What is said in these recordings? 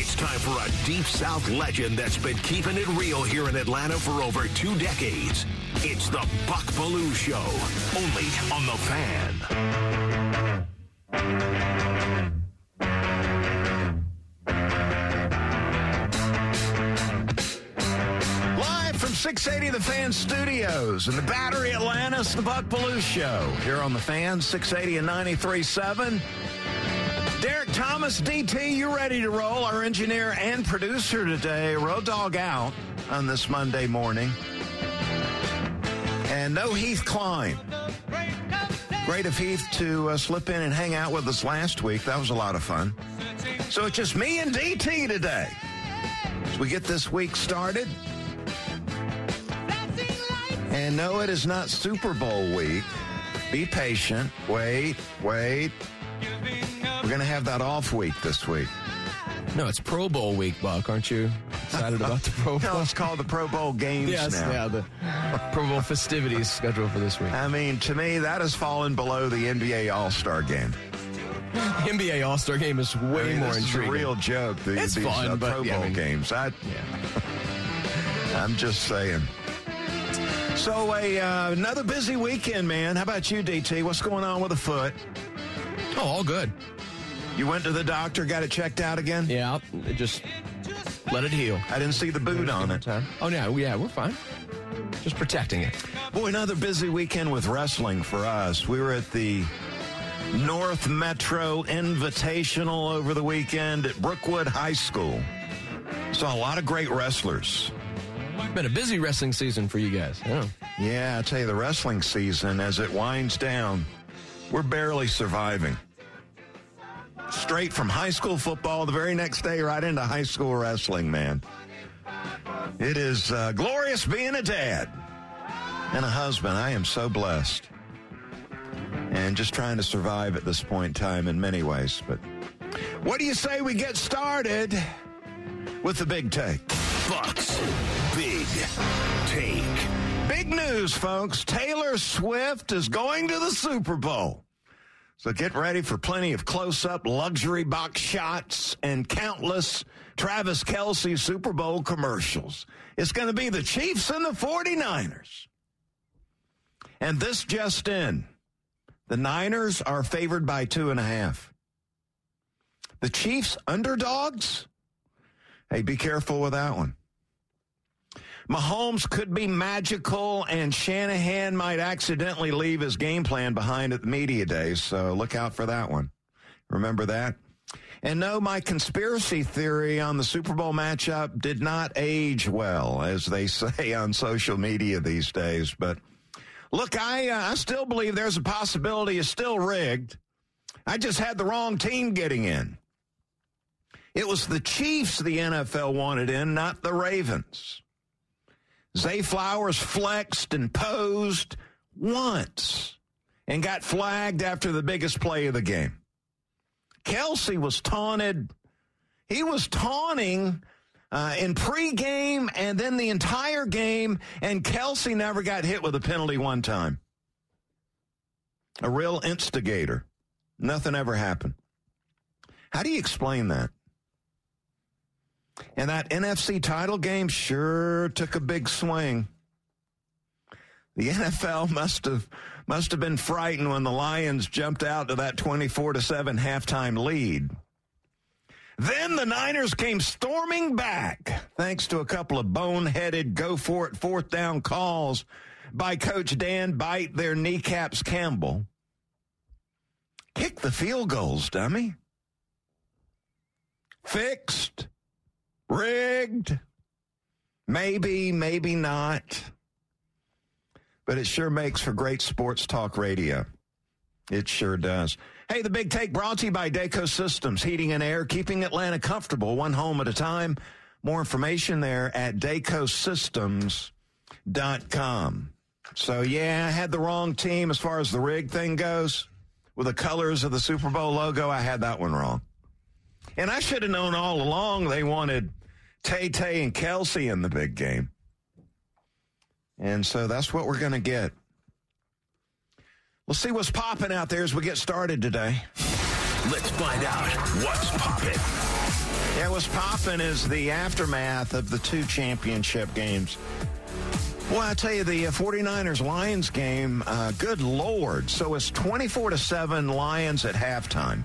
It's time for a Deep South legend that's been keeping it real here in Atlanta for over two decades. It's the Buck Belue Show, only on The Fan. Live from 680 The Fan Studios in the Battery Atlanta, the Buck Belue Show. Here on The Fan, 680 and 93.7. Derek Thomas, DT, you ready to roll? Our engineer and producer today, Road Dog out on this Monday morning. And no Heath Klein. Great of Heath to uh, slip in and hang out with us last week. That was a lot of fun. So it's just me and DT today. As we get this week started. And no, it is not Super Bowl week. Be patient. Wait, wait. We're going to have that off week this week. No, it's Pro Bowl week, Buck. Aren't you excited about the Pro Bowl? No, it's called the Pro Bowl games yes, now. yeah, the Pro Bowl festivities scheduled for this week. I mean, to me, that has fallen below the NBA All Star game. NBA All Star game is way I mean, more intriguing. Real joke. The, It's these fun, uh, but, Pro yeah, Bowl I mean- games. I, I'm just saying. So, a uh, another busy weekend, man. How about you, DT? What's going on with the foot? Oh, all good. You went to the doctor, got it checked out again? Yeah, it just let it heal. I didn't see the boot on it. Oh, yeah, yeah, we're fine. Just protecting it. Boy, another busy weekend with wrestling for us. We were at the North Metro Invitational over the weekend at Brookwood High School. Saw a lot of great wrestlers. Been a busy wrestling season for you guys. Yeah. Yeah, I tell you, the wrestling season, as it winds down, we're barely surviving. Straight from high school football the very next day, right into high school wrestling, man. It is uh, glorious being a dad and a husband. I am so blessed. And just trying to survive at this point in time in many ways. But what do you say we get started with the big take? Bucks Big Take. Big news, folks. Taylor Swift is going to the Super Bowl. So get ready for plenty of close up luxury box shots and countless Travis Kelce Super Bowl commercials. It's going to be the Chiefs and the 49ers. And this just in the Niners are favored by two and a half. The Chiefs underdogs? Hey, be careful with that one. Mahomes could be magical, and Shanahan might accidentally leave his game plan behind at the media day. So look out for that one. Remember that? And no, my conspiracy theory on the Super Bowl matchup did not age well, as they say on social media these days. But look, I uh, I still believe there's a possibility it's still rigged. I just had the wrong team getting in. It was the Chiefs the NFL wanted in, not the Ravens. Zay Flowers flexed and posed once and got flagged after the biggest play of the game. Kelce was taunted. He was taunting uh, in pregame and then the entire game, and Kelce never got hit with a penalty one time. A real instigator. Nothing ever happened. How do you explain that? And that NFC title game sure took a big swing. The NFL must have must have been frightened when the Lions jumped out to that 24 to 7 halftime lead. Then the Niners came storming back thanks to a couple of boneheaded go for it fourth down calls by coach Dan bite their kneecaps Campbell. Kick the field goals, dummy. Fixed. Rigged. Maybe, maybe not. But it sure makes for great sports talk radio. It sure does. Hey, the big take brought to you by DayCo Systems, heating and air, keeping Atlanta comfortable, one home at a time. More information there at daycosystems.com. So, yeah, I had the wrong team as far as the rig thing goes. With the colors of the Super Bowl logo, I had that one wrong. And I should have known all along they wanted Tay Tay and Kelce in the big game. And so that's what we're going to get. We'll see what's popping out there as we get started today. Let's find out what's popping. Yeah, what's popping is the aftermath of the two championship games. Well, I tell you, the 49ers Lions game, uh, good Lord. So it's 24 to 7 Lions at halftime.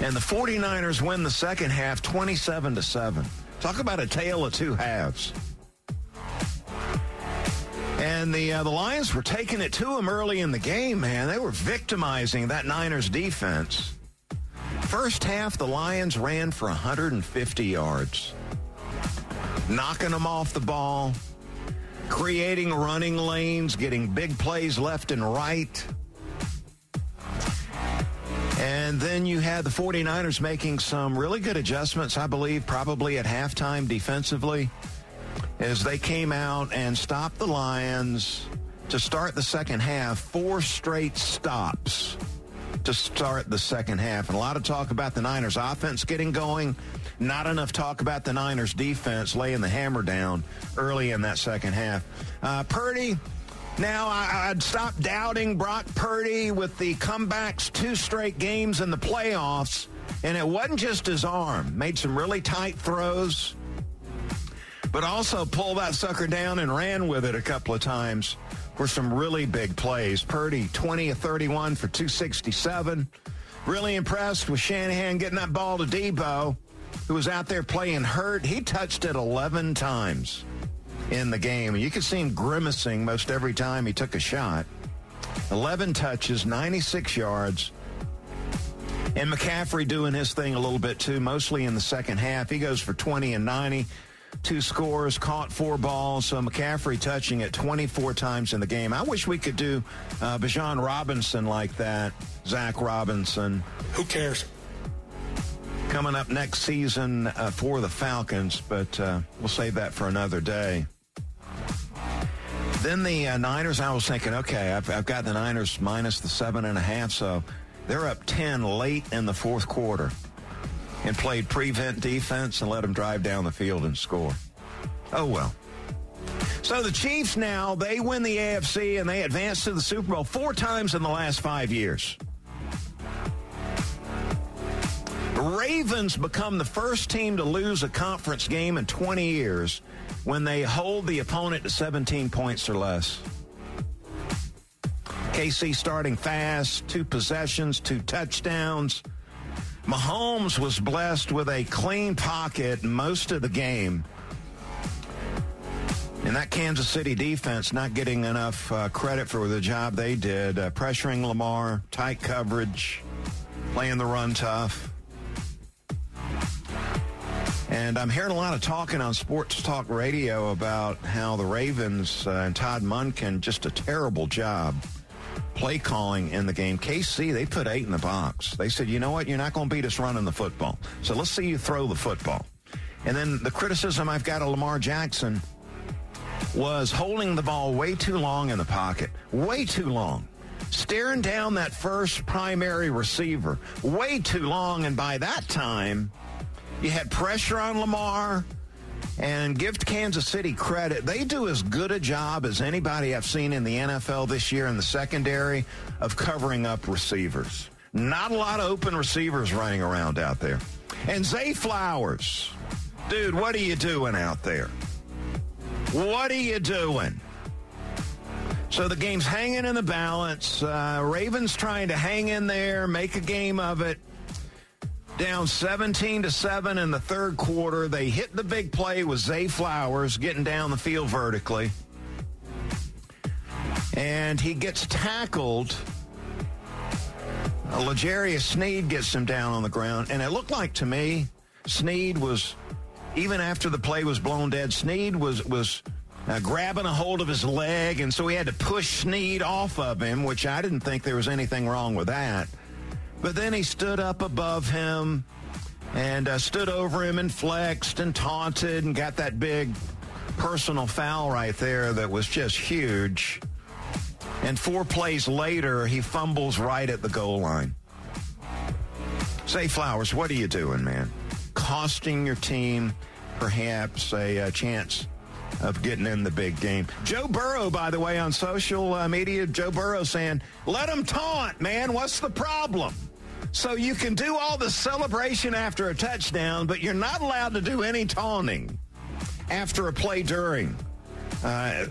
And the 49ers win the second half 27 to 7. Talk about a tale of two halves. And the uh, the Lions were taking it to them early in the game, man. They were victimizing that Niners defense. First half, the Lions ran for 150 yards, knocking them off the ball, creating running lanes, getting big plays left and right. And then you had the 49ers making some really good adjustments, I believe, probably at halftime defensively as they came out and stopped the Lions to start the second half, four straight stops to start the second half. And a lot of talk about the Niners offense getting going. Not enough talk about the Niners defense laying the hammer down early in that second half. Uh, Purdy, now I, would stop doubting Brock Purdy with the comebacks, two straight games in the playoffs. And it wasn't just his arm. Made some really tight throws but also pulled that sucker down and ran with it a couple of times for some really big plays. Purdy, 20 of 31 for 267. Really impressed with Shanahan getting that ball to Debo, who was out there playing hurt. He touched it 11 times in the game. You could see him grimacing most every time he took a shot. 11 touches, 96 yards. And McCaffrey doing his thing a little bit too, mostly in the second half. He goes for 20 and 90 two scores, caught four balls. So McCaffrey touching it 24 times in the game. I wish we could do uh, Bijan Robinson like that. Zach Robinson. Who cares? Coming up next season uh, for the Falcons, but uh, we'll save that for another day. Then the uh, Niners, I was thinking, okay, I've, I've got the Niners minus the seven and a half, so they're up 10 late in the fourth quarter and played prevent defense and let them drive down the field and score. Oh, well. So the Chiefs now, they win the AFC and they advance to the Super Bowl four times in the last five years. Ravens become the first team to lose a conference game in 20 years when they hold the opponent to 17 points or less. KC starting fast, two possessions, two touchdowns. Mahomes was blessed with a clean pocket most of the game. And that Kansas City defense not getting enough uh, credit for the job they did, uh, pressuring Lamar, tight coverage, playing the run tough. And I'm hearing a lot of talking on sports talk radio about how the Ravens uh, and Todd Monken just a terrible job play calling in the game. KC, they put eight in the box. They said, you know what? You're not going to beat us running the football. So let's see you throw the football. And then the criticism I've got of Lamar Jackson was holding the ball way too long in the pocket. Way too long. Staring down that first primary receiver way too long. And by that time, you had pressure on Lamar. And give Kansas City credit. They do as good a job as anybody I've seen in the NFL this year in the secondary of covering up receivers. Not a lot of open receivers running around out there. And Zay Flowers, dude, what are you doing out there? What are you doing? So the game's hanging in the balance. Uh, Ravens trying to hang in there, make a game of it down 17 to 7 in the third quarter. They hit the big play with Zay Flowers getting down the field vertically. And he gets tackled. L'Jarius Sneed gets him down on the ground. And it looked like to me, Sneed was, even after the play was blown dead, Sneed was, was uh, grabbing a hold of his leg, and so he had to push Sneed off of him, which I didn't think there was anything wrong with that. But then he stood up above him and uh, stood over him and flexed and taunted and got that big personal foul right there that was just huge. And four plays later, he fumbles right at the goal line. Zay, Flowers, what are you doing, man? Costing your team perhaps a, a chance of getting in the big game. Joe Burrow, by the way, on social uh, media, Joe Burrow saying, let him taunt, man. What's the problem? So you can do all the celebration after a touchdown, but you're not allowed to do any taunting after a play during. Uh,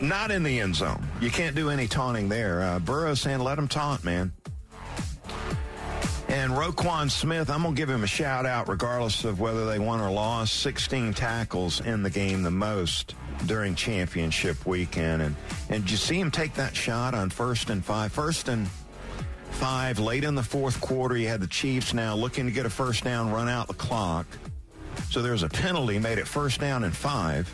not in the end zone. You can't do any taunting there. Uh, Burrow saying, let him taunt, man. And Roquan Smith, I'm going to give him a shout out regardless of whether they won or lost. 16 tackles in the game, the most during championship weekend. And, and did you see him take that shot on first and five? First and five late in the fourth quarter. You had the Chiefs now looking to get a first down, run out the clock. So there was a penalty, made it first down and five.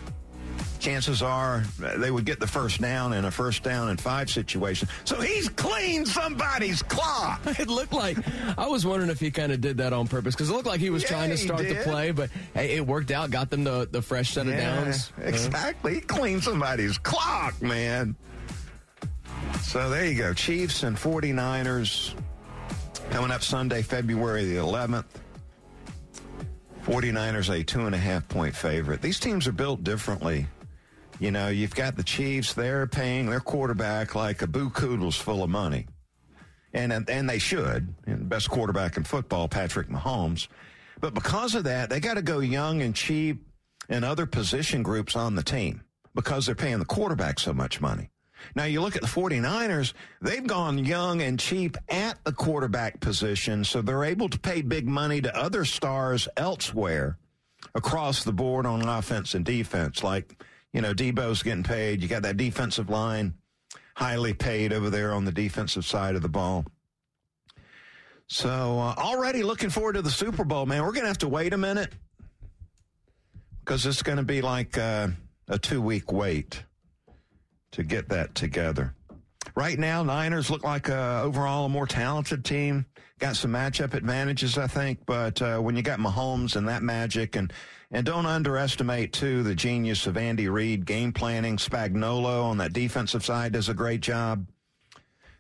Chances are they would get the first down in a first down and five situation. So he's cleaned somebody's clock. It looked like I was wondering if he kind of did that on purpose because it looked like he was Yeah, trying to start the play, but hey, it worked out. Got them the, the fresh set of downs. Exactly. He cleaned somebody's clock, man. So there you go. Chiefs and 49ers coming up Sunday, February the 11th. 49ers a two and a half point favorite. These teams are built differently. You know, you've got the Chiefs, they're paying their quarterback like a boo koodles full of money. And, and, they should. And best quarterback in football, Patrick Mahomes. But because of that, they got to go young and cheap and other position groups on the team because they're paying the quarterback so much money. Now you look at the 49ers, they've gone young and cheap at the quarterback position, so they're able to pay big money to other stars elsewhere across the board on offense and defense. Like, you know, Debo's getting paid. You got that defensive line highly paid over there on the defensive side of the ball. So uh, already looking forward to the Super Bowl, man. We're going to have to wait a minute because it's going to be like uh, a two week wait to get that together. Right now, Niners look like uh, overall a more talented team. Got some matchup advantages, I think, but uh, when you got Mahomes and that magic, and and don't underestimate too the genius of Andy Reid game planning. Spagnuolo on that defensive side does a great job.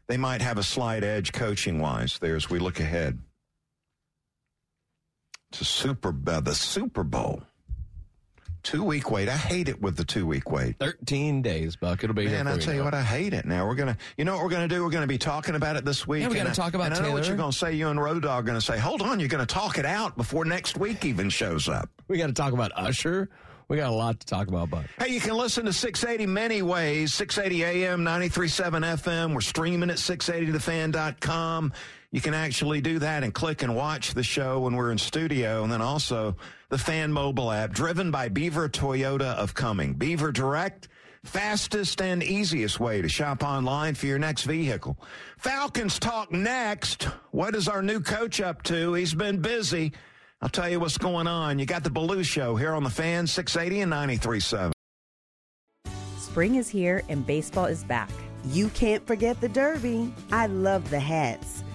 They might have a slight edge coaching wise there as we look ahead to Super uh, the Super Bowl. Two week wait. I hate it with the two week wait. 13 days, Buck. It'll be Man, I tell you now. what, I hate it. Now we're gonna, you know, what we're gonna do? We're gonna be talking about it this week. Yeah, we're going to talk about and I know what you're gonna say. You and Road Dog are gonna say, "Hold on, you're gonna talk it out before next week even shows up." We got to talk about Usher. We got a lot to talk about, Buck. Hey, you can listen to 680 many ways. 680 AM, 93.7 FM. We're streaming at 680thefan.com. You can actually do that and click and watch the show when we're in studio. And then also the Fan mobile app, driven by Beaver Toyota of Cumming. Beaver Direct, fastest and easiest way to shop online for your next vehicle. Falcons talk next. What is our new coach up to? He's been busy. I'll tell you what's going on. You got the Belue Show here on the Fan, 680 and 93.7. Spring is here and baseball is back. You can't forget the Derby. I love the hats.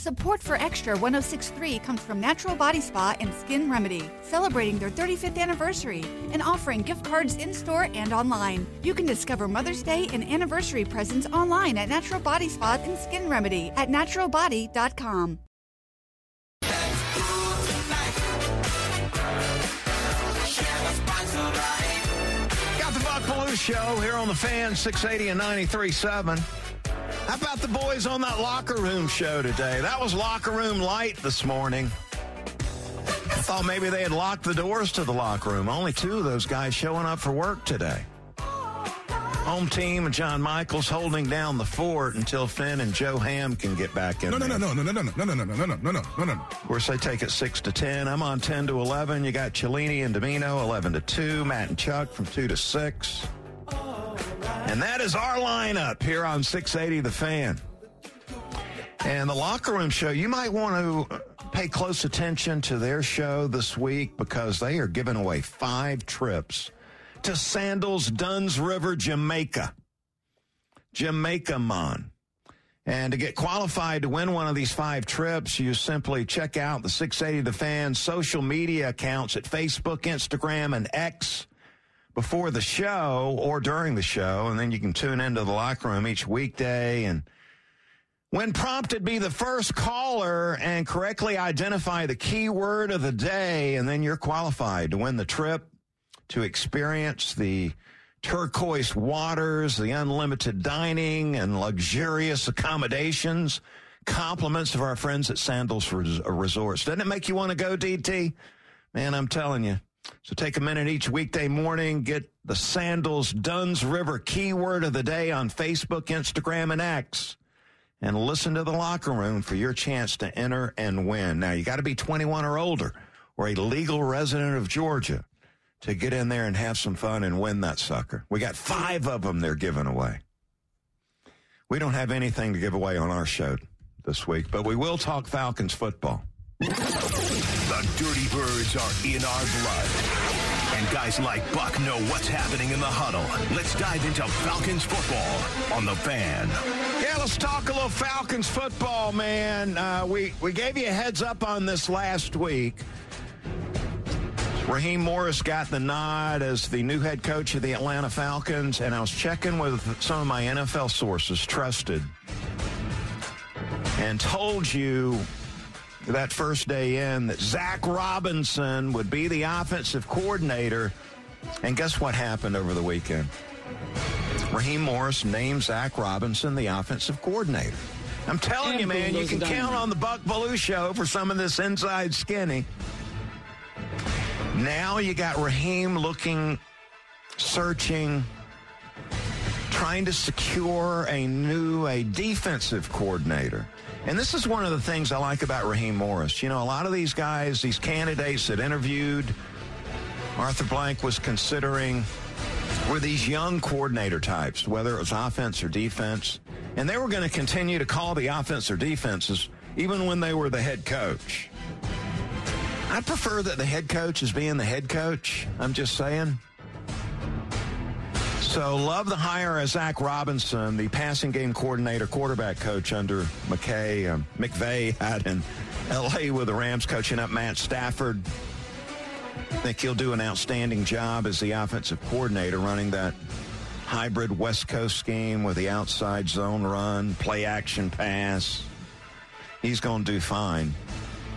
Support for Extra 1063 comes from Natural Body Spa and Skin Remedy, celebrating their 35th anniversary and offering gift cards in store and online. You can discover Mother's Day and anniversary presents online at Natural Body Spa and Skin Remedy at naturalbody.com. Got the Buck Show here on the Fan 680 and 93.7. How about the boys on that locker room show today? That was locker room light this morning. I thought maybe they had locked the doors to the locker room. Only two of those guys showing up for work today. Home team and John Michaels holding down the fort until Finn and Joe Ham can get back in. No, no, no, no, no, no, no, no, no, no, no, no, no, no, no, no. Of course, they take it six to ten. I'm on ten to eleven. You got Cellini and Domino, eleven to two. Matt and Chuck from two to six. And that is our lineup here on 680 The Fan. And the locker room show, you might want to pay close attention to their show this week because they are giving away five trips to Sandals Dunn's River, Jamaica. Jamaica Mon. And to get qualified to win one of these five trips, you simply check out the 680 The Fan social media accounts at Facebook, Instagram, and X before the show or during the show. And then you can tune into the locker room each weekday and when prompted, be the first caller and correctly identify the keyword of the day, and then you're qualified to win the trip to experience the turquoise waters, the unlimited dining, and luxurious accommodations. Compliments of our friends at Sandals Resorts. Doesn't it make you want to go, DT? Man, I'm telling you. So take a minute each weekday morning, get the Sandals Dunn's River keyword of the day on Facebook, Instagram, and X and listen to the locker room for your chance to enter and win. Now, you got to be 21 or older or a legal resident of Georgia to get in there and have some fun and win that sucker. We got five of them they're giving away. We don't have anything to give away on our show this week, but we will talk Falcons football. Dirty Birds are in our blood. And guys like Buck know what's happening in the huddle. Let's dive into Falcons football on the fan. Yeah, let's talk a little Falcons football, man. Uh, we, we gave you a heads up on this last week. Raheem Morris got the nod as the new head coach of the Atlanta Falcons, and I was checking with some of my NFL sources, trusted, and told you that first day in that Zach Robinson would be the offensive coordinator. And guess what happened over the weekend? Raheem Morris named Zach Robinson the offensive coordinator. I'm telling and you, man, you can count on the Buck Belue show for some of this inside skinny. Now you got Raheem looking, searching, trying to secure a new, a defensive coordinator. And this is one of the things I like about Raheem Morris. You know, a lot of these guys, these candidates that interviewed, Arthur Blank was considering, were these young coordinator types, whether it was offense or defense. And they were going to continue to call the offense or defenses even when they were the head coach. I prefer that the head coach is being the head coach. I'm just saying. So love the hire of Zach Robinson, the passing game coordinator, quarterback coach under McKay, um, McVay had in L.A. with the Rams coaching up Matt Stafford. I think he'll do an outstanding job as the offensive coordinator running that hybrid West Coast scheme with the outside zone run, play action pass. He's going to do fine.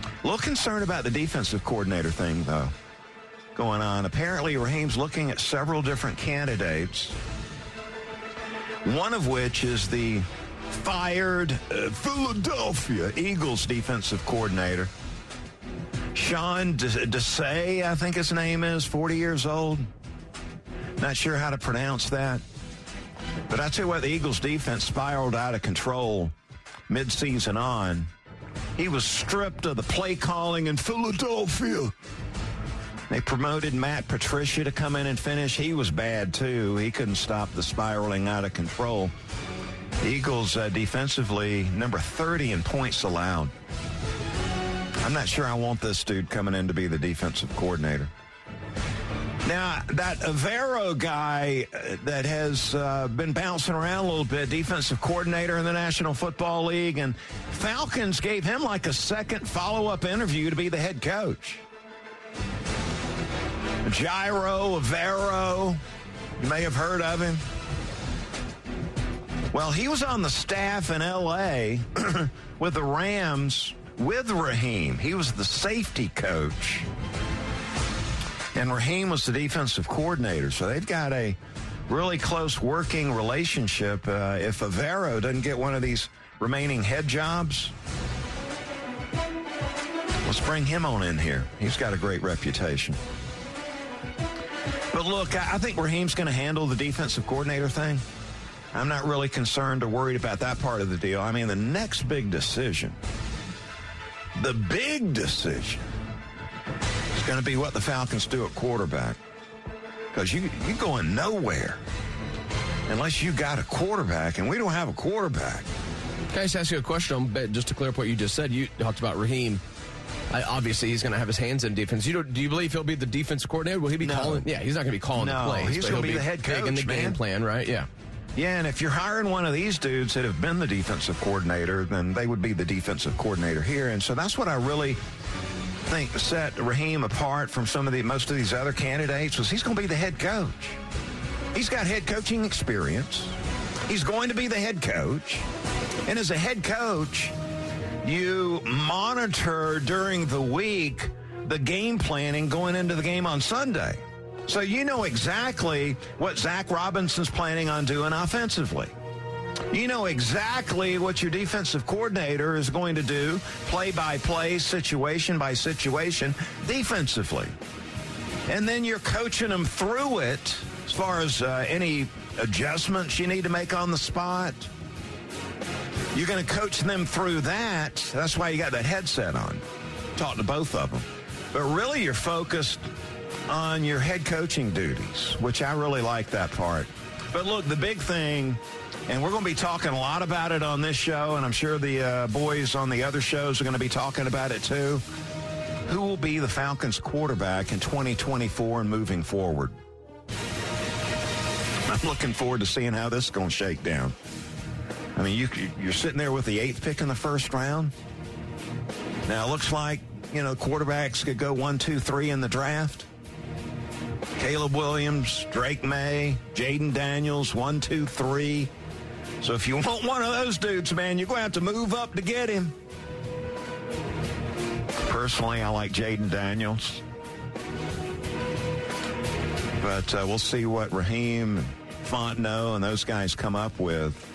A little concerned about the defensive coordinator thing, though going on. Apparently, Raheem's looking at several different candidates, one of which is the fired uh, Philadelphia Eagles defensive coordinator. Sean Desay, I think his name is, 40 years old. Not sure how to pronounce that. But I tell you what, the Eagles defense spiraled out of control midseason on. He was stripped of the play calling in Philadelphia. They promoted Matt Patricia to come in and finish. He was bad, too. He couldn't stop the spiraling out of control. The Eagles uh, defensively, number 30 in points allowed. I'm not sure I want this dude coming in to be the defensive coordinator. Now, that Evero guy uh, that has uh, been bouncing around a little bit, defensive coordinator in the National Football League, and Falcons gave him like a second follow up interview to be the head coach. Ejiro Evero. You may have heard of him. Well, he was on the staff in L.A. with the Rams with Raheem. He was the safety coach. And Raheem was the defensive coordinator. So they've got a really close working relationship. Uh, if Evero doesn't get one of these remaining head jobs, let's bring him on in here. He's got a great reputation. But look, I think Raheem's going to handle the defensive coordinator thing. I'm not really concerned or worried about that part of the deal. I mean, the next big decision, the big decision, is going to be what the Falcons do at quarterback. Because you, you're going nowhere unless you got a quarterback, and we don't have a quarterback. Can I just ask you a question on just to clear up what you just said? You talked about Raheem. I, obviously, he's going to have his hands in defense. You don't, do you believe he'll be the defense coordinator? Will he be No. calling? Yeah, he's not going to be calling No, the plays. he's gonna he'll be the head big in the coach, game plan, right? Yeah. Yeah, and if you're hiring one of these dudes that have been the defensive coordinator, then they would be the defensive coordinator here. And so that's what I really think set Raheem apart from some of the most of these other candidates was he's going to be the head coach. He's got head coaching experience. He's going to be the head coach. And as a head coach, you monitor during the week the game planning going into the game on Sunday. So you know exactly what Zach Robinson's planning on doing offensively. You know exactly what your defensive coordinator is going to do play by play, situation by situation defensively. And then you're coaching them through it as far as uh, any adjustments you need to make on the spot. You're going to coach them through that. That's why you got that headset on. Talk to both of them. But really, you're focused on your head coaching duties, which I really like that part. But look, the big thing, and we're going to be talking a lot about it on this show, and I'm sure the uh, boys on the other shows are going to be talking about it too. Who will be the Falcons quarterback in 2024 and moving forward? I'm looking forward to seeing how this is going to shake down. I mean, you, you're sitting there with the eighth pick in the first round. Now, it looks like, you know, quarterbacks could go one, two, three in the draft. Caleb Williams, Drake Maye, Jayden Daniels, one, two, three. So if you want one of those dudes, man, you're going to have to move up to get him. Personally, I like Jayden Daniels. But uh, we'll see what Raheem Fontenot and those guys come up with.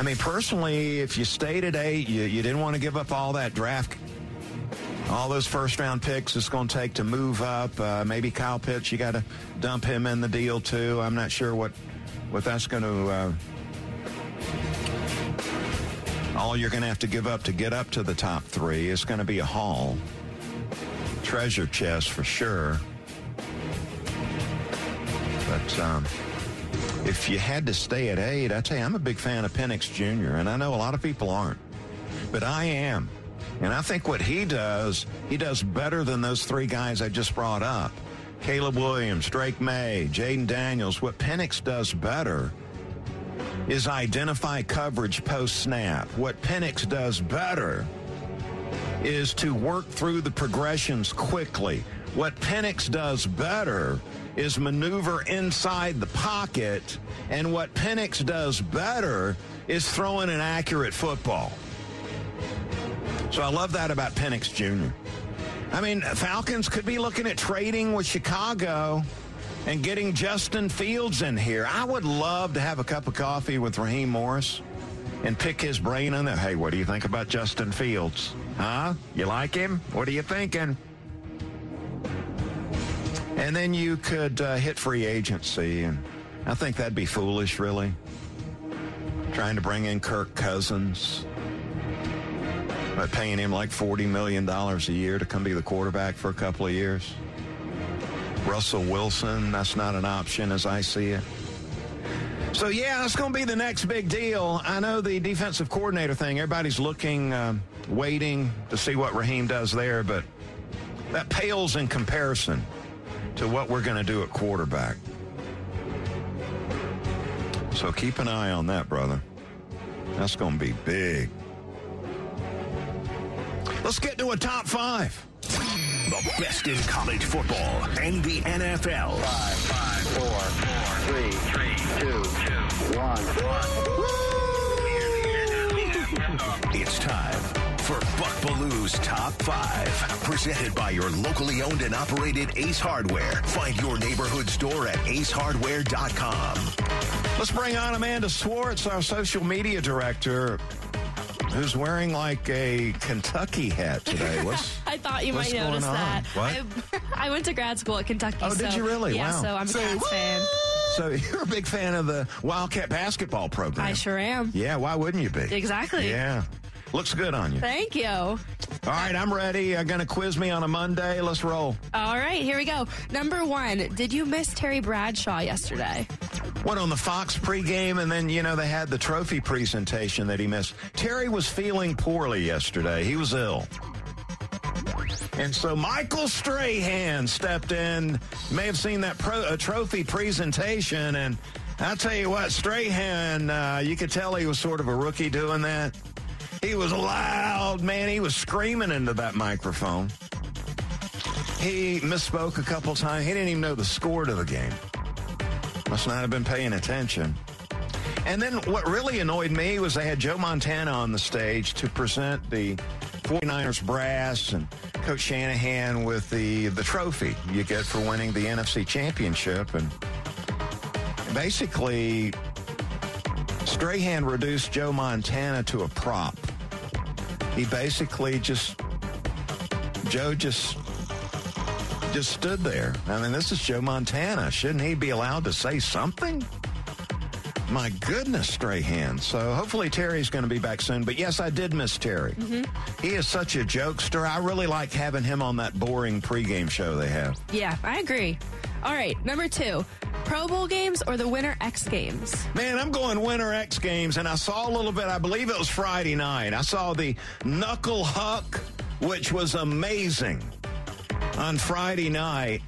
I mean, personally, if you at eight, you, you didn't want to give up all that draft, all those first round picks it's going to take to move up. Uh, maybe Kyle Pitts, you got to dump him in the deal too. I'm not sure what what that's going to. Uh, all you're going to have to give up to get up to the top three is going to be a haul, treasure chest for sure. But um, if you had to stay at eight, I tell you, I'm a big fan of Penix Jr., and I know a lot of people aren't, but I am. And I think what he does, he does better than those three guys I just brought up. Caleb Williams, Drake Maye, Jayden Daniels. What Penix does better is identify coverage post snap. What Penix does better is to work through the progressions quickly. What Penix does better is maneuver inside the pocket. And what Penix does better is throwing an accurate football. So I love that about Penix Jr. I mean, Falcons could be looking at trading with Chicago and getting Justin Fields in here. I would love to have a cup of coffee with Raheem Morris and pick his brain on that. Hey, what do you think about Justin Fields? Huh? You like him? What are you thinking? And then you could uh, hit free agency, and I think that'd be foolish, really. Trying to bring in Kirk Cousins, but paying him like $40 million a year to come be the quarterback for a couple of years. Russell Wilson, that's not an option as I see it. So, yeah, it's going to be the next big deal. I know the defensive coordinator thing, everybody's looking, um, waiting to see what Raheem does there, but that pales in comparison to what we're going to do at quarterback. So keep an eye on that, brother. That's going to be big. Let's get to a top five. The best in college football and the NFL. Five, five, four, four, three, three, two, two, one, one. Belue's Top 5. Presented by your locally owned and operated Ace Hardware. Find your neighborhood store at acehardware.com. Let's bring on Amanda Swartz, our social media director, who's wearing like a Kentucky hat today. What's I thought you what's might going notice on? that. What? I, I went to grad school at Kentucky. Oh, did so- you really? Yeah, Wow. so I'm a Say Cats fan. So you're a big fan of the Wildcat basketball program. I sure am. Yeah, why wouldn't you be? Exactly. Yeah. Looks good on you. Thank you. All right, I'm ready. You're going to quiz me on a Monday. Let's roll. All right, here we go. Number one, did you miss Terry Bradshaw yesterday? What on the Fox pregame, and then, you know, they had the trophy presentation that he missed. Terry was feeling poorly yesterday. He was ill. And so Michael Strahan stepped in. You may have seen that pro, uh, trophy presentation, and I'll tell you what, Strahan, uh, you could tell he was sort of a rookie doing that. He was loud, man. He was screaming into that microphone. He misspoke a couple times. He didn't even know the score to the game. Must not have been paying attention. And then what really annoyed me was they had Joe Montana on the stage to present the 49ers brass and Coach Shanahan with the, the trophy you get for winning the NFC championship. And basically, Strahan reduced Joe Montana to a prop. He basically just, Joe just just stood there. I mean, this is Joe Montana. Shouldn't he be allowed to say something? My goodness, Strahan. So hopefully Terry's going to be back soon. But yes, I did miss Terry. Mm-hmm. He is such a jokester. I really like having him on that boring pregame show they have. Yeah, I agree. All right, number two, Pro Bowl games or the Winter X Games? Man, I'm going Winter X Games, and I saw a little bit. I believe it was Friday night. I saw the Knuckle Huck, which was amazing on Friday night.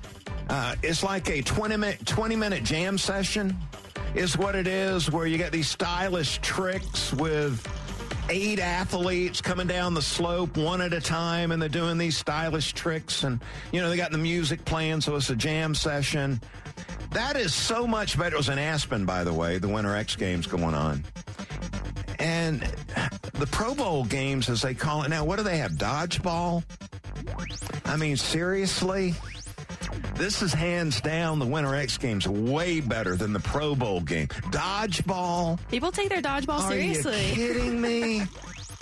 Uh, it's like a 20 minute, 20 minute jam session, is what it is, where you get these stylish tricks with eight athletes coming down the slope one at a time, and they're doing these stylish tricks. And, you know, they got the music playing, so it's a jam session. That is so much better. It was in Aspen, by the way, the Winter X Games going on. And the Pro Bowl games, as they call it now, what do they have? Dodgeball? I mean, seriously? This is hands down the Winter X Games way better than the Pro Bowl game. Dodgeball? People take their dodgeball Are seriously. you kidding me?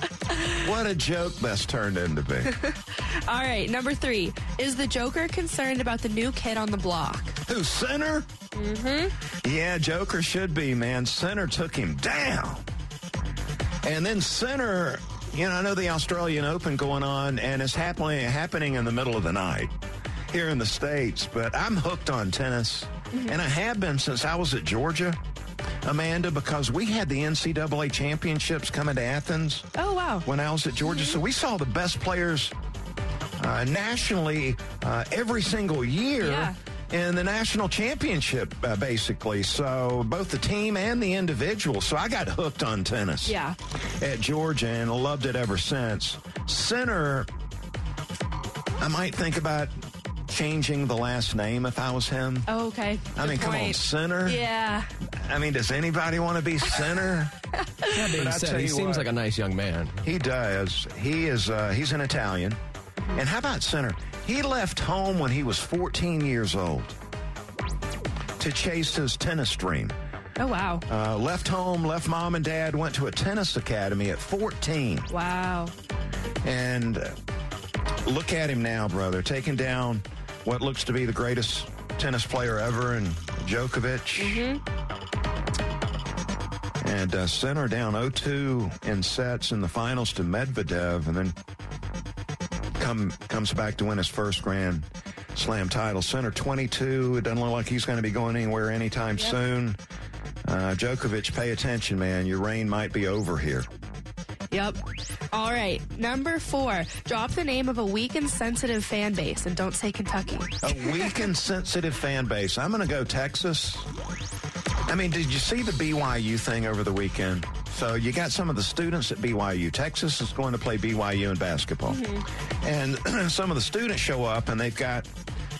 what a joke that's turned into be. All right, number three, is the Joker concerned about the new kid on the block? Who, Sinner? Mm-hmm. Yeah, Joker should be, man. Sinner took him down. And then Sinner, you know, I know the Australian Open going on, and it's happening happening in the middle of the night here in the States, but I'm hooked on tennis. And I have been since I was at Georgia, Amanda, because we had the NCAA championships coming to Athens Oh, wow. when I was at Georgia. So we saw the best players uh, nationally uh, every single year Yeah. in the national championship, uh, basically. So both the team and the individual. So I got hooked on tennis Yeah. at Georgia and loved it ever since. Sinner, I might think about changing the last name if I was him. Oh, okay. I Good mean, come on, point. Sinner. Yeah. I mean, does anybody want to be Sinner? That being But I said, he seems what. like a nice young man. He does. He is. Uh, he's an Italian. And how about Sinner? He left home when he was 14 years old to chase his tennis dream. Oh, wow. Uh, left home, left mom and dad, went to a tennis academy at 14. Wow. And uh, look at him now, brother, taking down what looks to be the greatest tennis player ever, and Djokovic. And uh, Sinner down 0-2 in sets in the finals to Medvedev, and then come comes back to win his first Grand Slam title. Sinner 22. It doesn't look like he's going to be going anywhere anytime soon. Uh, Djokovic, pay attention, man. Your reign might be over here. Yep. All right. Number four, drop the name of a weak and sensitive fan base and don't say Kentucky. A weak and sensitive fan base. I'm going to go Texas. I mean, did you see the BYU thing over the weekend? So you got some of the students at BYU. Texas is going to play BYU in basketball. And some of the students show up and they've got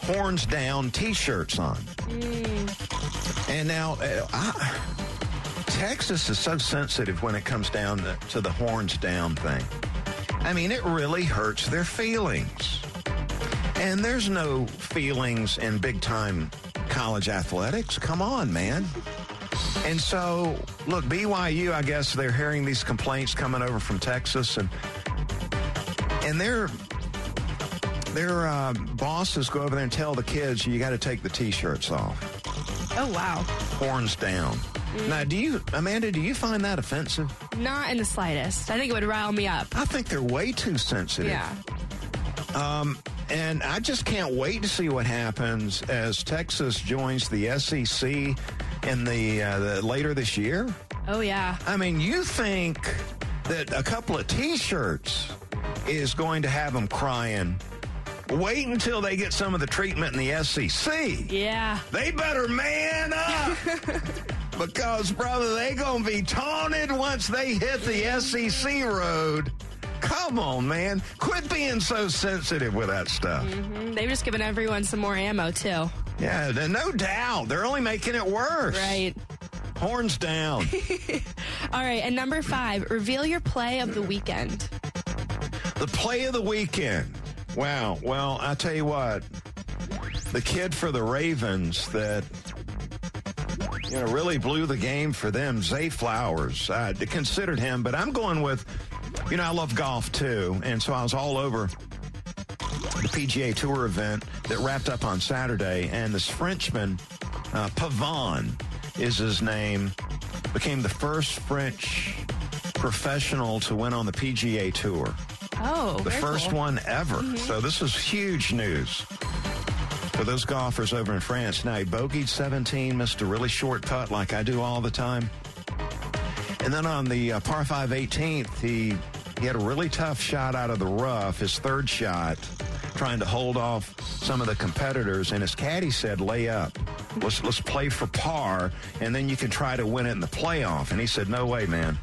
horns down T-shirts on. And now, uh, I, Texas is so sensitive when it comes down to, to the horns down thing. I mean, it really hurts their feelings. And there's no feelings in big time college athletics. Come on, man. And so, look, BYU, I guess they're hearing these complaints coming over from Texas and and they're their uh, bosses go over there and tell the kids you got to take the t-shirts off, Oh, wow. horns down. Now, do you, Amanda? Do you find that offensive? Not in the slightest. I think it would rile me up. I think they're way too sensitive. Yeah. Um, and I just can't wait to see what happens as Texas joins the SEC in the, uh, the later this year. Oh, yeah. I mean, you think that a couple of T-shirts is going to have them crying? Wait until they get some of the treatment in the SEC. Yeah. They better man up. because, brother, they going to be taunted once they hit the SEC road. Come on, man. Quit being so sensitive with that stuff. Mhm. They've just given everyone some more ammo, too. Yeah, no doubt. They're only making it worse. Right. Horns down. All right. And number five, reveal your play of the weekend. The play of the weekend. Wow. Well, I tell you what, the kid for the Ravens that you know really blew the game for them, Zay Flowers. I considered him, but I'm going with. You know, I love golf too, and so I was all over the PGA Tour event that wrapped up on Saturday, and this Frenchman, uh, Pavon, is his name, became the first French professional to win on the PGA Tour Oh, the first cool. one ever. So this is huge news for those golfers over in France. Now he bogeyed 17, missed a really short putt like I do all the time. And then on the uh, par 5 18th, he, he had a really tough shot out of the rough, his third shot, trying to hold off some of the competitors. And his caddy said, lay up. Let's, let's play for par, and then you can try to win it in the playoff. And he said, no way, man.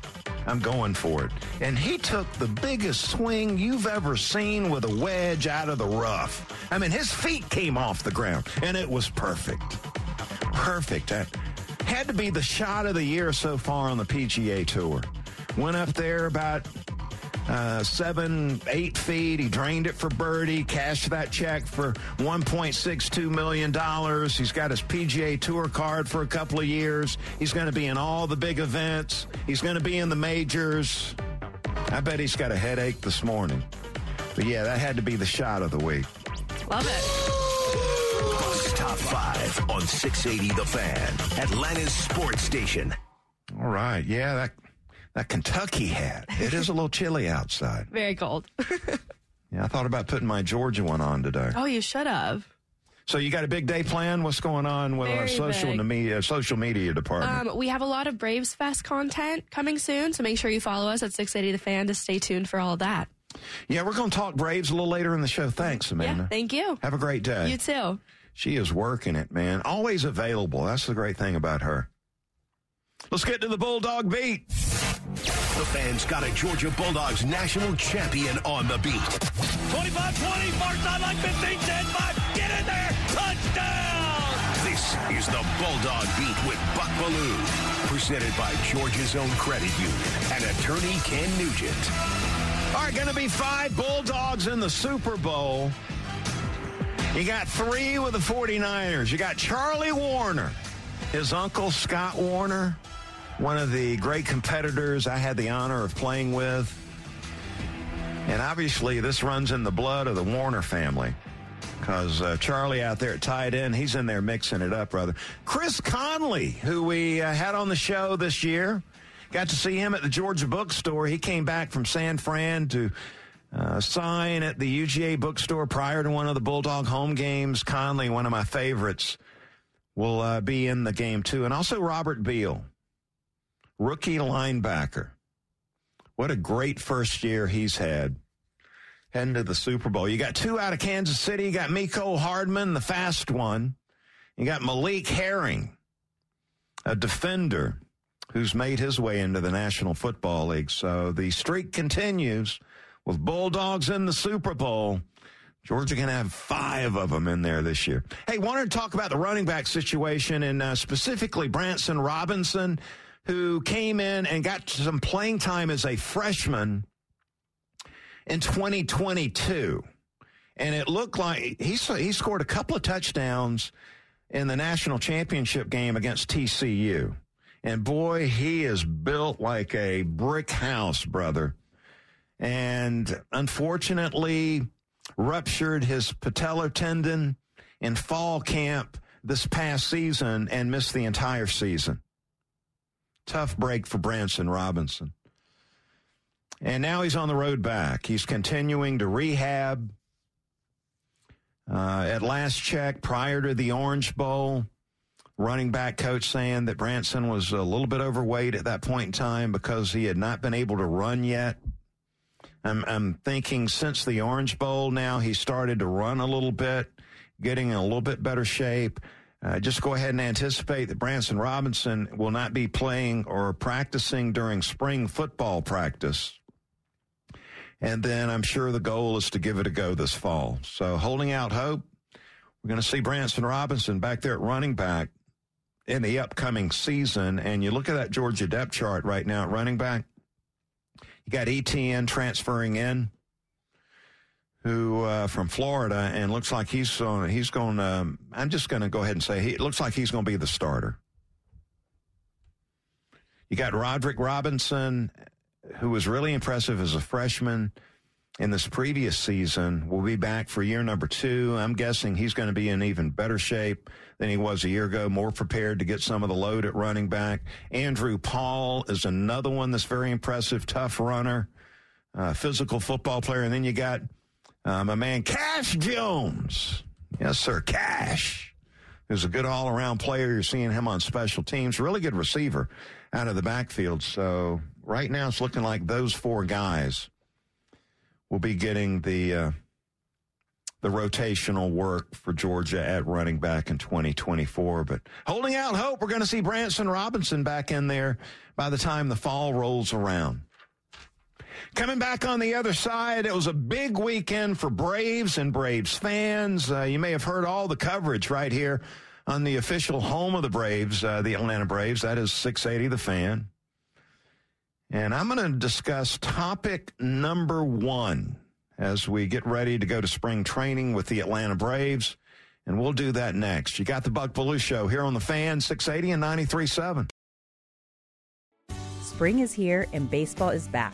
I'm going for it. And he took the biggest swing you've ever seen with a wedge out of the rough. I mean, his feet came off the ground, and it was perfect. Perfect. That had to be the shot of the year so far on the PGA Tour. Went up there about uh, seven, eight feet. He drained it for birdie, cashed that check for $1.62 million. He's got his PGA Tour card for a couple of years. He's going to be in all the big events. He's going to be in the majors. I bet he's got a headache this morning. But yeah, that had to be the shot of the week. Love it. Buck's Top 5 on 680 The Fan, Atlanta's sports station. All right. Yeah, that, that Kentucky hat. It is a little chilly outside. Very cold. Yeah, I thought about putting my Georgia one on today. oh, you should have. So you got a big day planned? What's going on with our Very social big. media social media department? Um, we have a lot of Braves Fest content coming soon, so make sure you follow us at 680 The Fan to stay tuned for all of that. yeah, we're going to talk Braves a little later in the show. Thanks, Amanda. Yeah, thank you. Have a great day. You too. She is working it, man. Always available. That's the great thing about her. Let's get to the Bulldog beat. The fan's got a Georgia Bulldogs national champion on the beat. 25 20, far sideline 15 10 5. Get in there. Touchdown. This is the Bulldog Beat with Buck Belue, presented by Georgia's own credit union and attorney Ken Nugent. All right, going to be five Bulldogs in the Super Bowl. You got three with the 49ers. You got Charlie Woerner, his uncle Scott Woerner, one of the great competitors I had the honor of playing with. And obviously, this runs in the blood of the Woerner family. Because uh, Charlie out there at tight end, he's in there mixing it up, brother. Chris Conley, who we uh, had on the show this year, got to see him at the Georgia bookstore. He came back from San Fran to uh, sign at the UGA bookstore prior to one of the Bulldog home games. Conley, one of my favorites, will uh, be in the game too. And also Robert Beal, rookie linebacker. What a great first year he's had heading to the Super Bowl. You got two out of Kansas City. You got Mecole Hardman, the fast one. You got Malik Herring, a defender who's made his way into the National Football League. So the streak continues with Bulldogs in the Super Bowl. Georgia going to have five of them in there this year. Hey, wanted to talk about the running back situation and uh, specifically Branson Robinson, who came in and got some playing time as a freshman in 2022. And it looked like he, he scored a couple of touchdowns in the national championship game against TCU. And boy, he is built like a brick house, brother. And unfortunately, ruptured his patellar tendon in fall camp this past season and missed the entire season. Tough break for Branson Robinson. And now he's on the road back. He's continuing to rehab. Uh, at last check, prior to the Orange Bowl, running back coach saying that Branson was a little bit overweight at that point in time because he had not been able to run yet. I'm, I'm thinking since the Orange Bowl now, he started to run a little bit, getting in a little bit better shape. Uh, just go ahead and anticipate that Branson Robinson will not be playing or practicing during spring football practice. And then I'm sure the goal is to give it a go this fall. So holding out hope. We're going to see Branson Robinson back there at running back in the upcoming season. And you look at that Georgia depth chart right now at running back. You got Etienne transferring in, who uh, from Florida, and looks like he's uh, he's going. Um, I'm just going to go ahead and say he it looks like he's going to be the starter. You got Roderick Robinson, who was really impressive as a freshman in this previous season, will be back for year number two. I'm guessing he's going to be in even better shape than he was a year ago, more prepared to get some of the load at running back. Andrew Paul is another one that's very impressive, tough runner, uh, physical football player. And then you got um, a man, Cash Jones. Yes, sir, Cash. Who's a good all around player. You're seeing him on special teams. Really good receiver out of the backfield. So right now it's looking like those four guys will be getting the uh, the rotational work for Georgia at running back in 2024. But holding out hope, we're going to see Branson Robinson back in there by the time the fall rolls around. Coming back on the other side, it was a big weekend for Braves and Braves fans. Uh, you may have heard all the coverage right here on the official home of the Braves, uh, the Atlanta Braves. That is 680 The Fan. And I'm going to discuss topic number one as we get ready to go to spring training with the Atlanta Braves. And we'll do that next. You got the Buck Belue Show here on the fan, 680 and 93.7. Spring is here and baseball is back.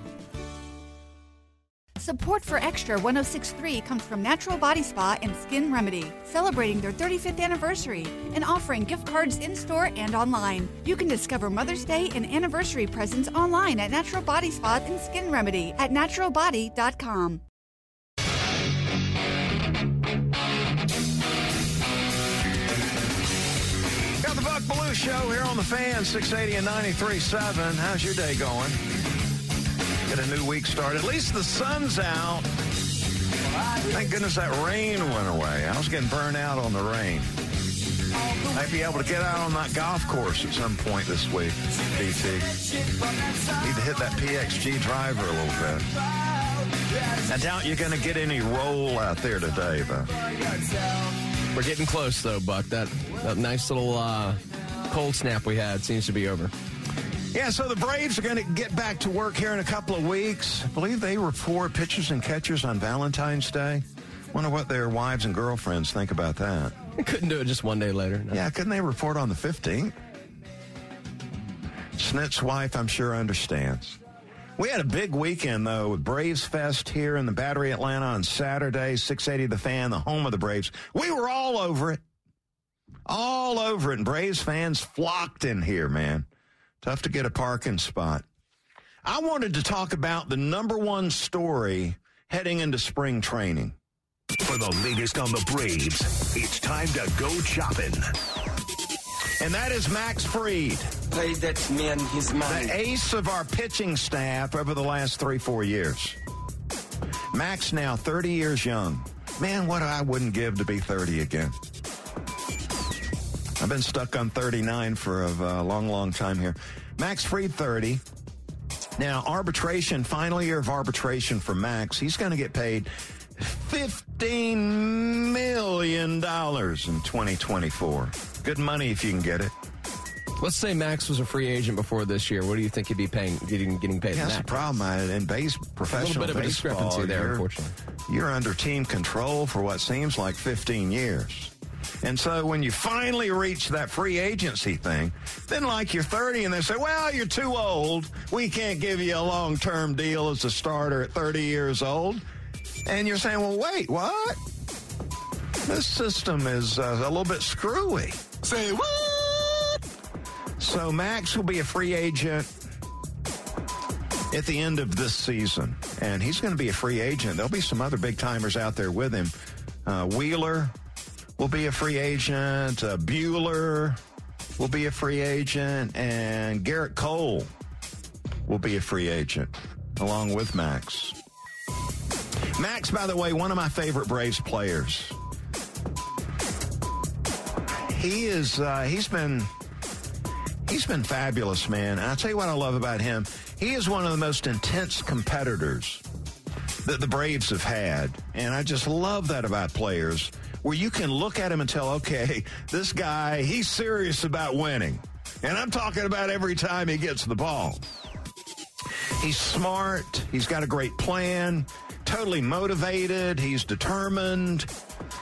Support for Extra 1063 comes from Natural Body Spa and Skin Remedy, celebrating their 35th anniversary and offering gift cards in store and online. You can discover Mother's Day and anniversary presents online at Natural Body Spa and Skin Remedy at naturalbody.com. Got the Buck Belue Show here on the fan, 680 and 93.7. How's your day going? Get a new week started. At least the sun's out. Thank goodness that rain went away. I was getting burned out on the rain. Might be able to get out on that golf course at some point this week, BT. Need to hit that PXG driver a little bit. I doubt you're going to get any roll out there today, though. We're getting close, though, Buck. That, that nice little uh, cold snap we had seems to be over. Yeah, so the Braves are going to get back to work here in a couple of weeks. I believe they were report pitchers and catchers on Valentine's Day. Wonder what their wives and girlfriends think about that. They couldn't do it just one day later. No. Yeah, couldn't they report on the 15th? Snit's wife, I'm sure, understands. We had a big weekend, though, with Braves Fest here in the Battery Atlanta on Saturday, 680 The Fan, the home of the Braves. We were all over it. All over it. And Braves fans flocked in here, man. Tough to get a parking spot. I wanted to talk about the number one story heading into spring training. For the latest on the Braves, it's time to go chopping. And that is Max Fried. Play that man his mind. The ace of our pitching staff over the last three, four years. Max now 30 years young. Man, what I wouldn't give to be 30 again. I've been stuck on 39 for a, a long, long time here. Max Fried 30. Now, arbitration, final year of arbitration for Max. He's going to get paid $15 million in 2024. Good money if you can get it. Let's say Max was a free agent before this year. What do you think he'd be paying, getting, getting paid? Yeah, that's the problem. I, in base, professional a little bit of a discrepancy there, you're- unfortunately. You're under team control for what seems like 15 years. And so when you finally reach that free agency thing, then like you're 30 and they say, well, you're too old. We can't give you a long term deal as a starter at 30 years old. And you're saying, well, wait, what? This system is uh, a little bit screwy. Say what? So Max will be a free agent at the end of this season, and he's going to be a free agent. There'll be some other big timers out there with him. Uh, Wheeler will be a free agent. Uh, Buehler will be a free agent, and Gerrit Cole will be a free agent along with Max. Max, by the way, one of my favorite Braves players. He is. Uh, he's been. He's been fabulous, man. And I'll tell you what I love about him. He is one of the most intense competitors that the Braves have had. And I just love that about players where you can look at him and tell, okay, this guy, he's serious about winning. And I'm talking about every time he gets the ball. He's smart. He's got a great plan. Totally motivated. He's determined.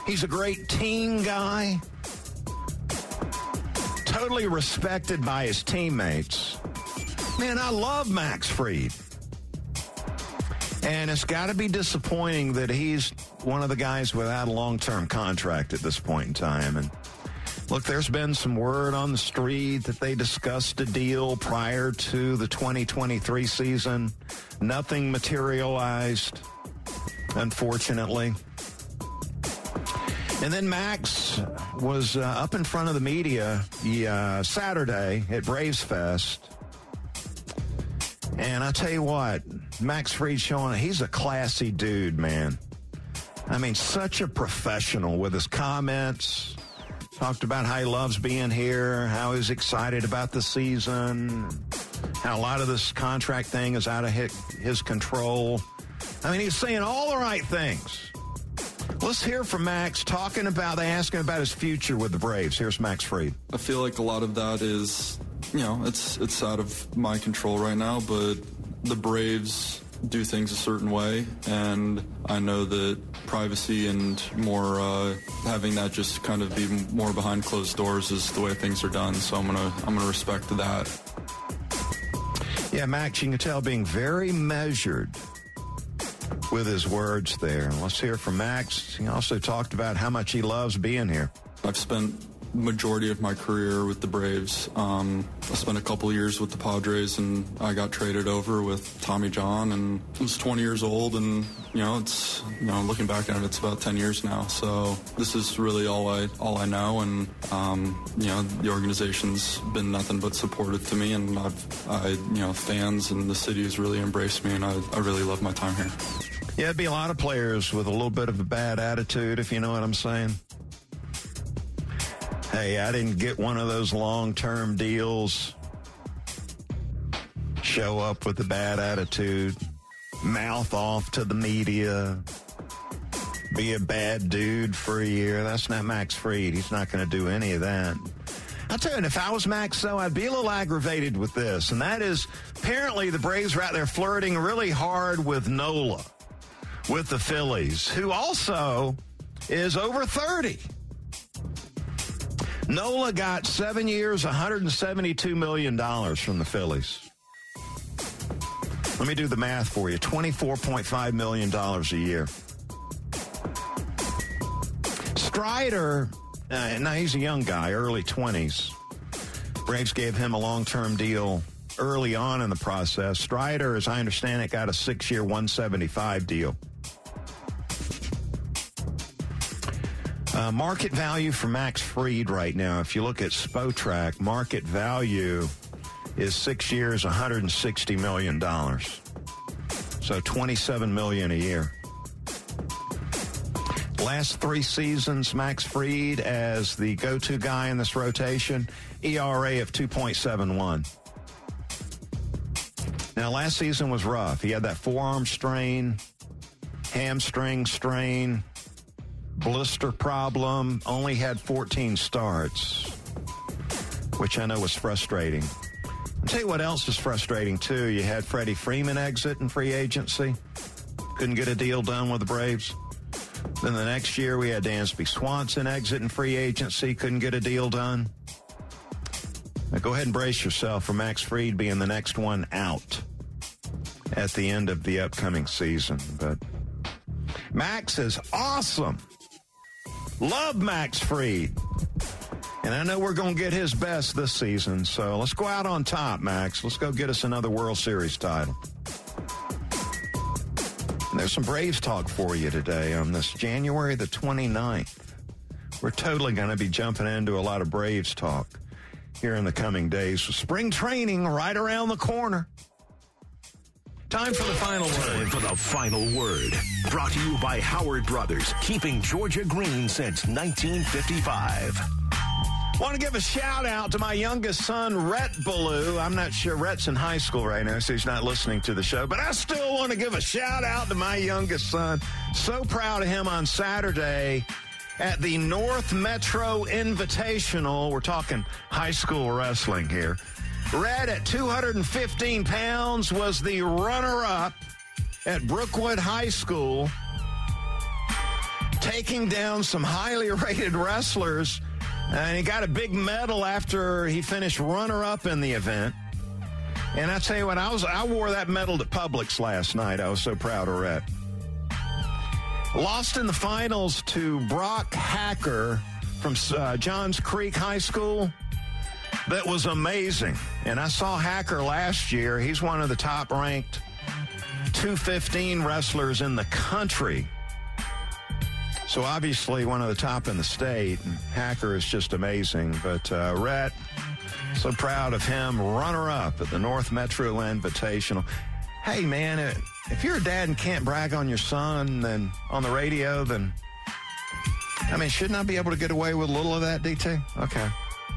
He's a great team guy. Totally respected by his teammates. Man, I love Max Fried. And it's got to be disappointing that he's one of the guys without a long term contract at this point in time. And look, there's been some word on the street that they discussed a deal prior to the 2023 season. Nothing materialized, unfortunately. And then Max was uh, up in front of the media uh, Saturday at Braves Fest. And I tell you what, Max Fried showing he's a classy dude, man. I mean, such a professional with his comments. Talked about how he loves being here, how he's excited about the season, how a lot of this contract thing is out of his, control. I mean, he's saying all the right things. Let's hear from Max talking about, they ask him about his future with the Braves. Here's Max Fried. I feel like a lot of that is, you know, it's it's out of my control right now, but the Braves do things a certain way, and I know that privacy and more uh, having that just kind of be more behind closed doors is the way things are done. So I'm gonna I'm gonna respect that. Yeah, Max, you can tell being very measured with his words there. Let's hear from Max. He also talked about how much he loves being here. I've spent majority of my career with the Braves. Um, I spent a couple years with the Padres, and I got traded over with Tommy John, and I was 20 years old, and you know, it's you know, looking back at it, it's about 10 years now. So this is really all I all I know, and um, you know, the organization's been nothing but supportive to me, and I've, I, you know, fans and the city has really embraced me, and I, I really love my time here. Yeah, it'd be a lot of players with a little bit of a bad attitude, if you know what I'm saying. Hey, I didn't get one of those long term deals. Show up with a bad attitude, mouth off to the media, be a bad dude for a year. That's not Max Fried. He's not going to do any of that. I'll tell you, if I was Max, though, I'd be a little aggravated with this. And that is apparently the Braves are out there flirting really hard with Nola, with the Phillies, who also is over 30. Nola got seven years, $172 million from the Phillies. Let me do the math for you $24.5 million a year. Strider, uh, now he's a young guy, early 20s. Braves gave him a long term deal early on in the process. Strider, as I understand it, got a six year, 175 deal. Uh, market value for Max Fried right now, if you look at Spotrac, market value is six years, $160 million. So 27 million a year. Last three seasons, Max Fried as the go-to guy in this rotation, ERA of 2.71. Now, last season was rough. He had that forearm strain. hamstring strain, blister problem, only had 14 starts, which I know was frustrating. I'll tell you what else is frustrating, too. You had Freddie Freeman exit in free agency. Couldn't get a deal done with the Braves. Then the next year, we had Dansby Swanson exit in free agency. Couldn't get a deal done. Now go ahead and brace yourself for Max Fried being the next one out at the end of the upcoming season. But Max is awesome. Love Max Fried. And I know we're going to get his best this season. So let's go out on top, Max. Let's go get us another World Series title. And there's some Braves talk for you today on this January the 29th. We're totally going to be jumping into a lot of Braves talk here in the coming days. Spring training right around the corner. Time for the final word. Time for the final word. Brought to you by Howard Brothers, keeping Georgia green since 1955. Want to give a shout out to my youngest son, Rhett Belue. I'm not sure Rhett's in high school right now, so he's not listening to the show, but I still want to give a shout out to my youngest son. So proud of him on Saturday at the North Metro Invitational. We're talking high school wrestling here. Rhett at 215 pounds was the runner up at Brookwood High School, taking down some highly rated wrestlers. And he got a big medal after he finished runner up in the event. And I tell you what, I was I wore that medal to Publix last night. I was so proud of Rhett. Lost in the finals to Brock Hacker from uh, Johns Creek High School. That was amazing. And I saw Hacker last year. He's one of the top ranked 215 wrestlers in the country. So obviously one of the top in the state. And Hacker is just amazing. But uh, Rhett, so proud of him. Runner up at the North Metro Invitational. Hey, man, uh, if you're a dad and can't brag on your son then on the radio, then I mean, shouldn't I be able to get away with a little of that, DT? Okay.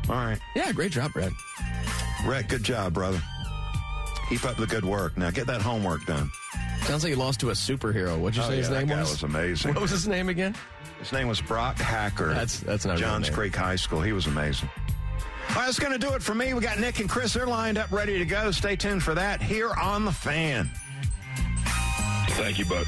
All right. Yeah, great job, Brett. Brett, good job, brother. Keep up the good work. Now get that homework done. Sounds like you lost to a superhero. What'd you oh, say yeah, his name was? that guy was? was amazing. What was his name again? His name was Brock Hacker. That's that's not a real Johns name. Creek High School. He was amazing. All right, that's going to do it for me. We got Nick and Chris. They're lined up, ready to go. Stay tuned for that here on the fan. Thank you, Buck.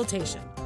consultation.